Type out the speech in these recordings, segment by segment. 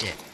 Вася.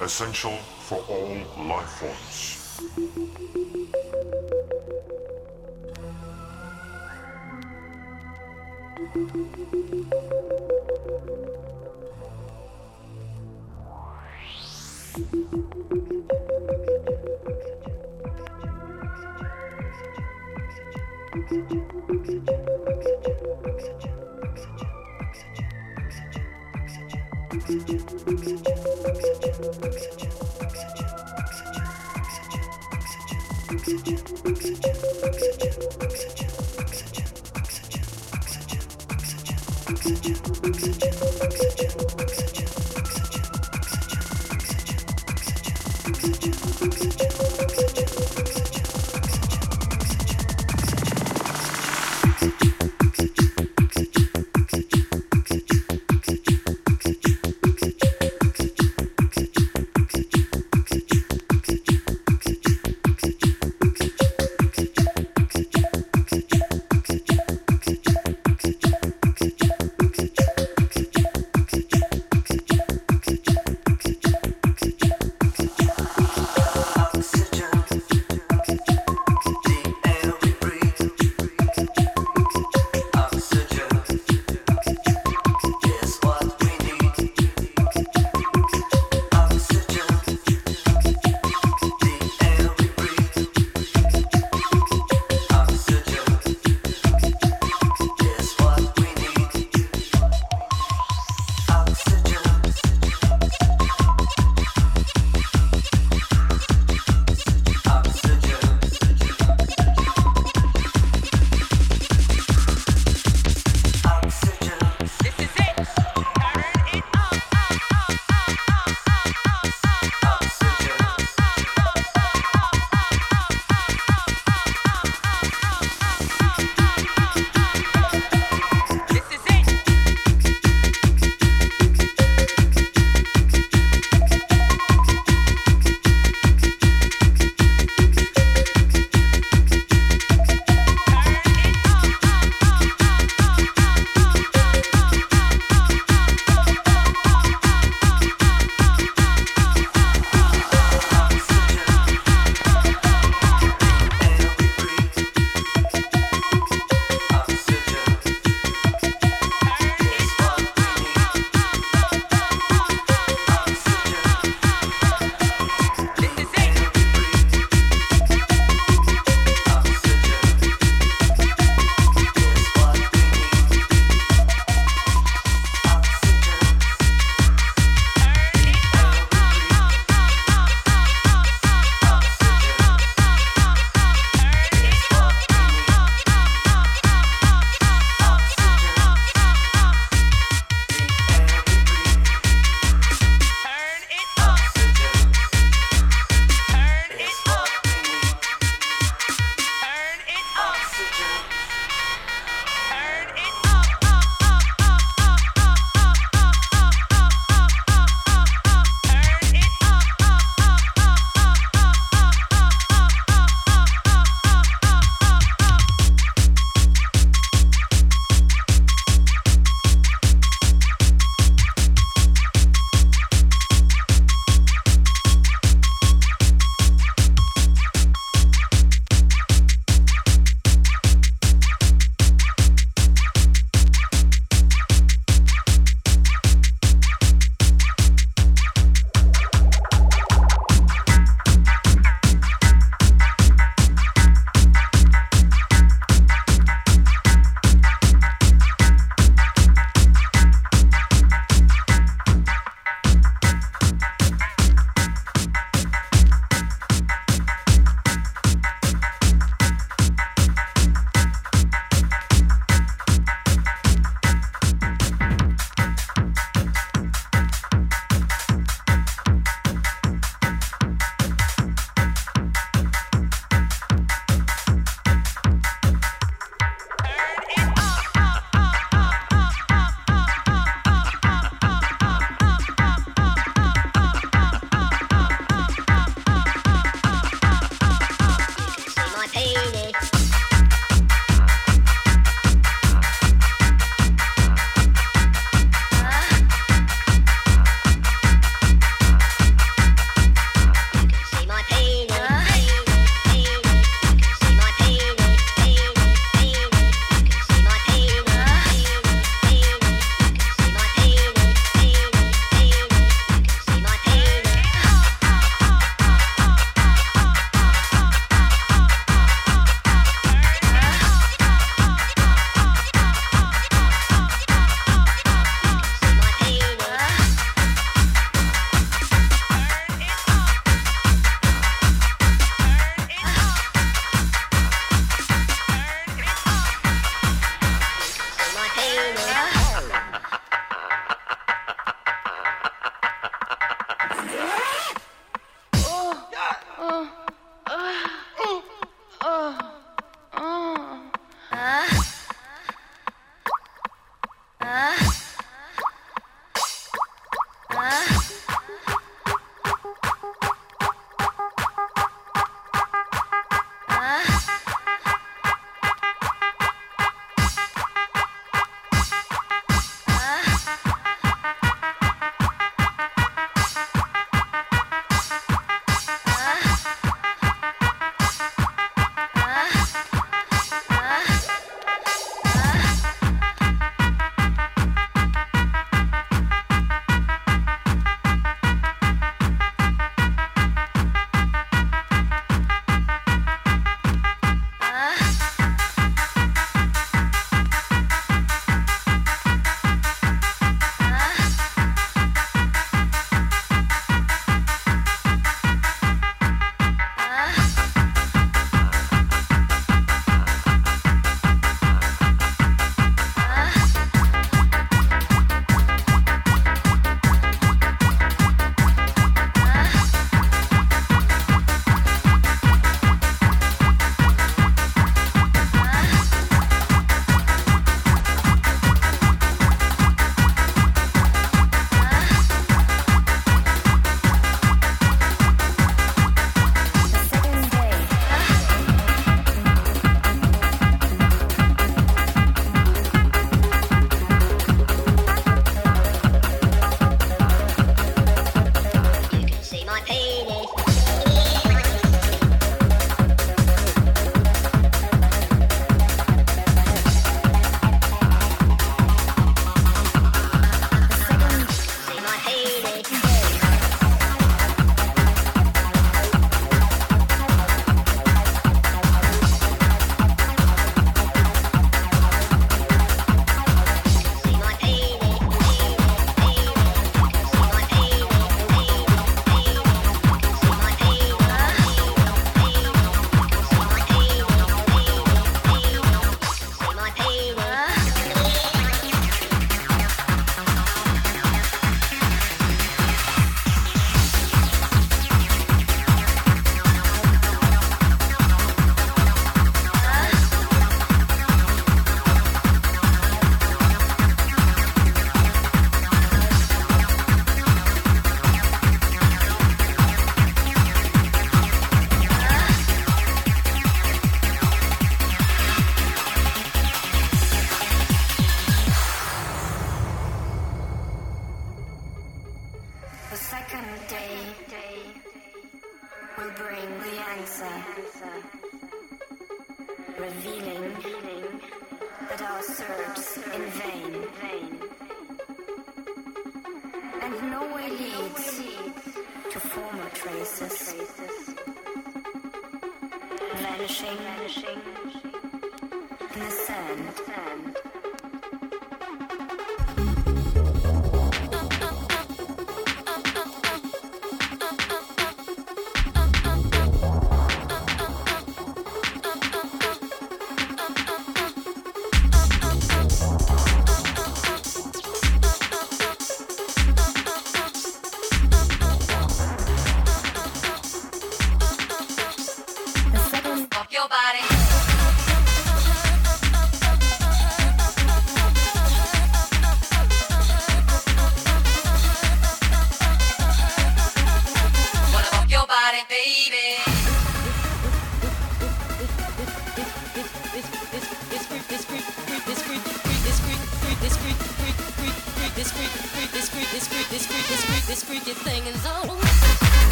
Essential for all life forms. Oxygen.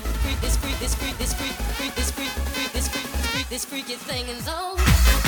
freak, this freak, this freak, this freak, freak, this freak, freak, this freak, freak, this freaky thing is on.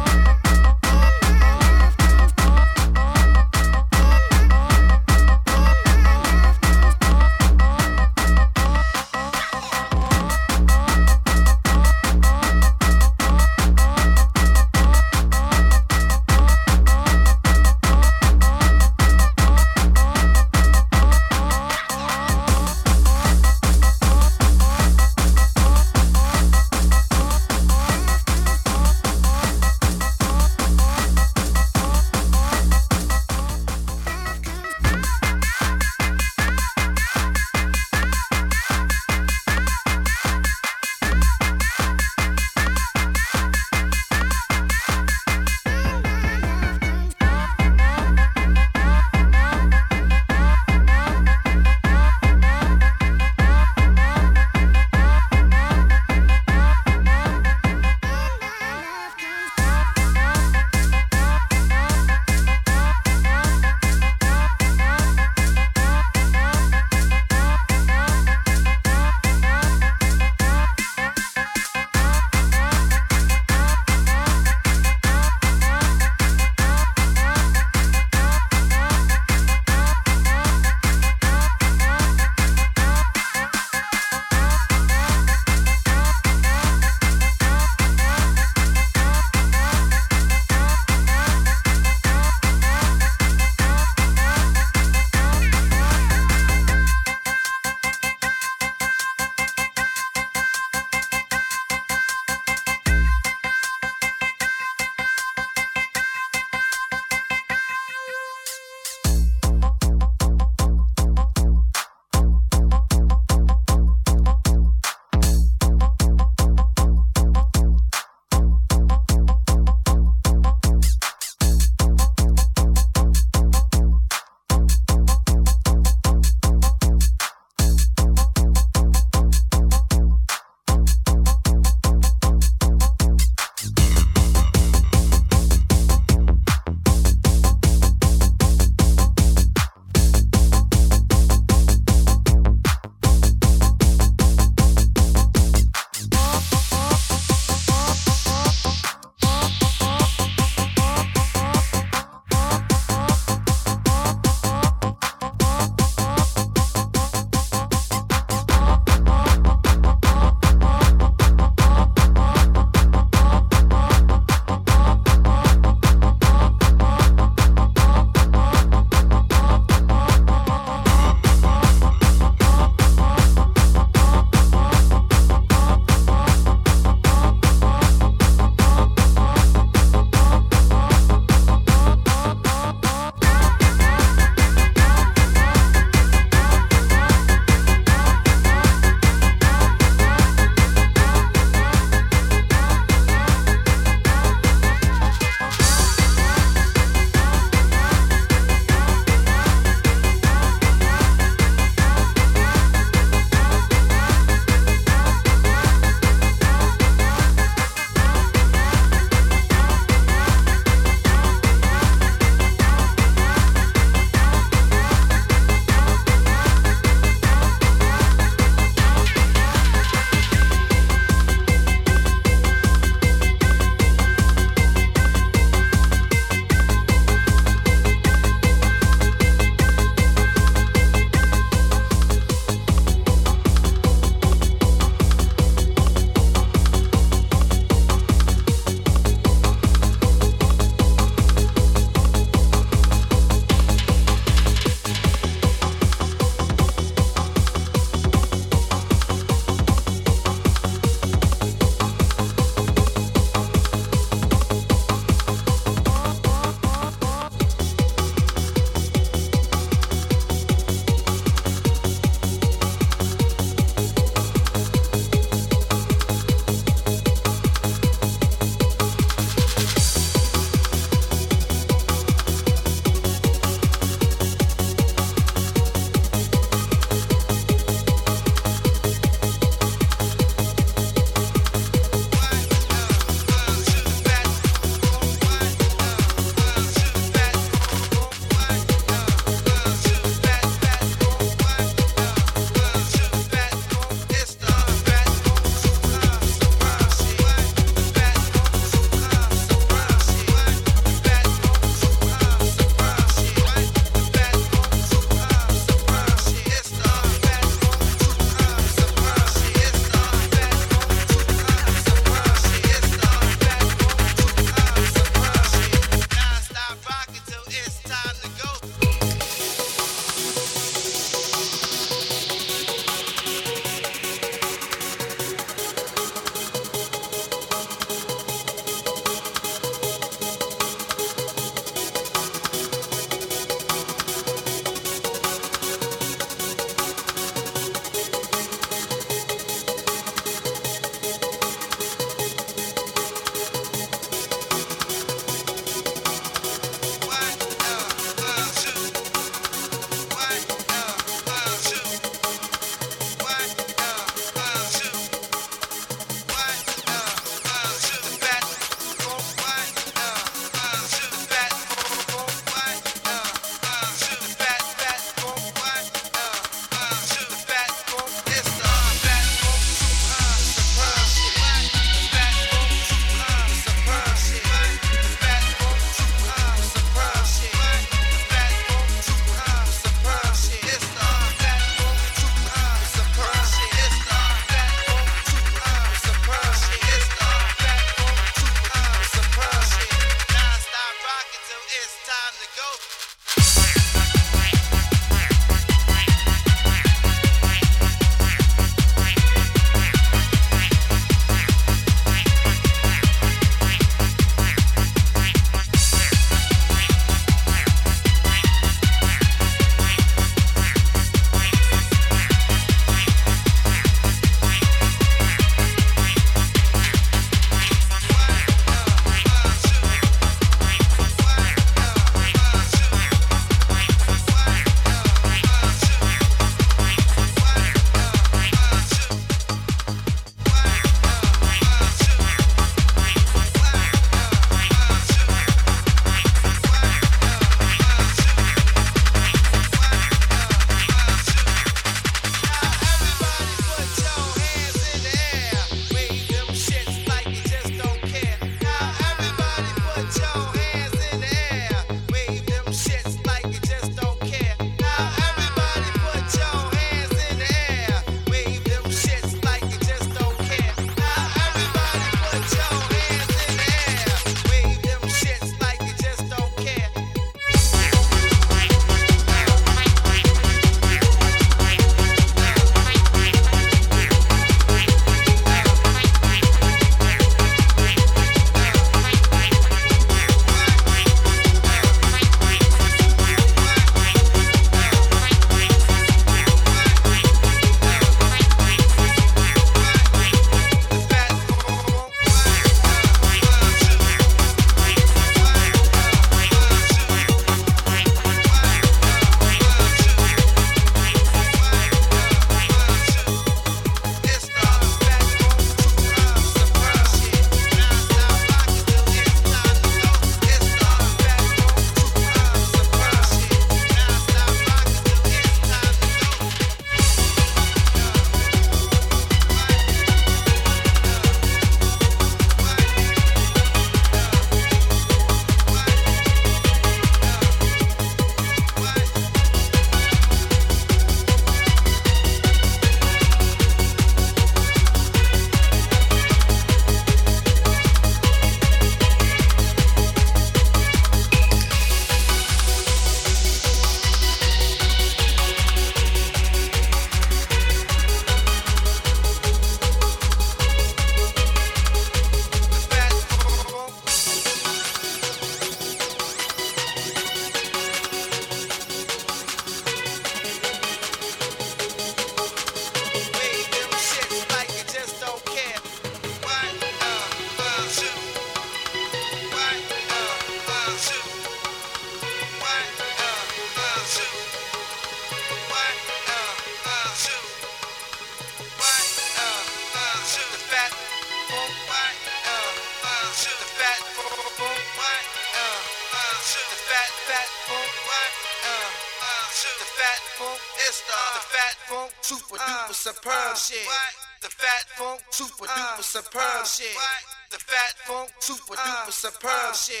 Shit.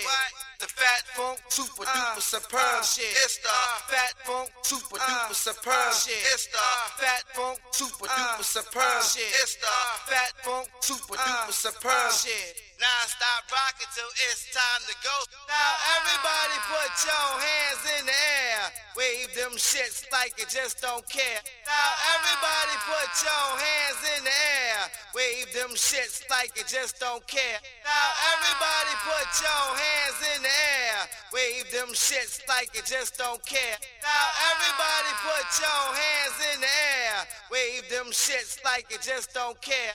The fat funk, super duper superb shit. It's the fat funk, super duper superb shit. It's the uh, fat funk, super uh, duper uh, superb shit. It's the fat funk, super duper superb shit. Now stop rocking till it's time to go. Now everybody put your hands in the air. Wave them shits like you just don't care. Now everybody put your hands in the air. Wave them shits like you just don't care. Now everybody put your hands in the air. Wave them shits like you just don't care. Now everybody put your hands in the air. Wave them shits like you just don't care.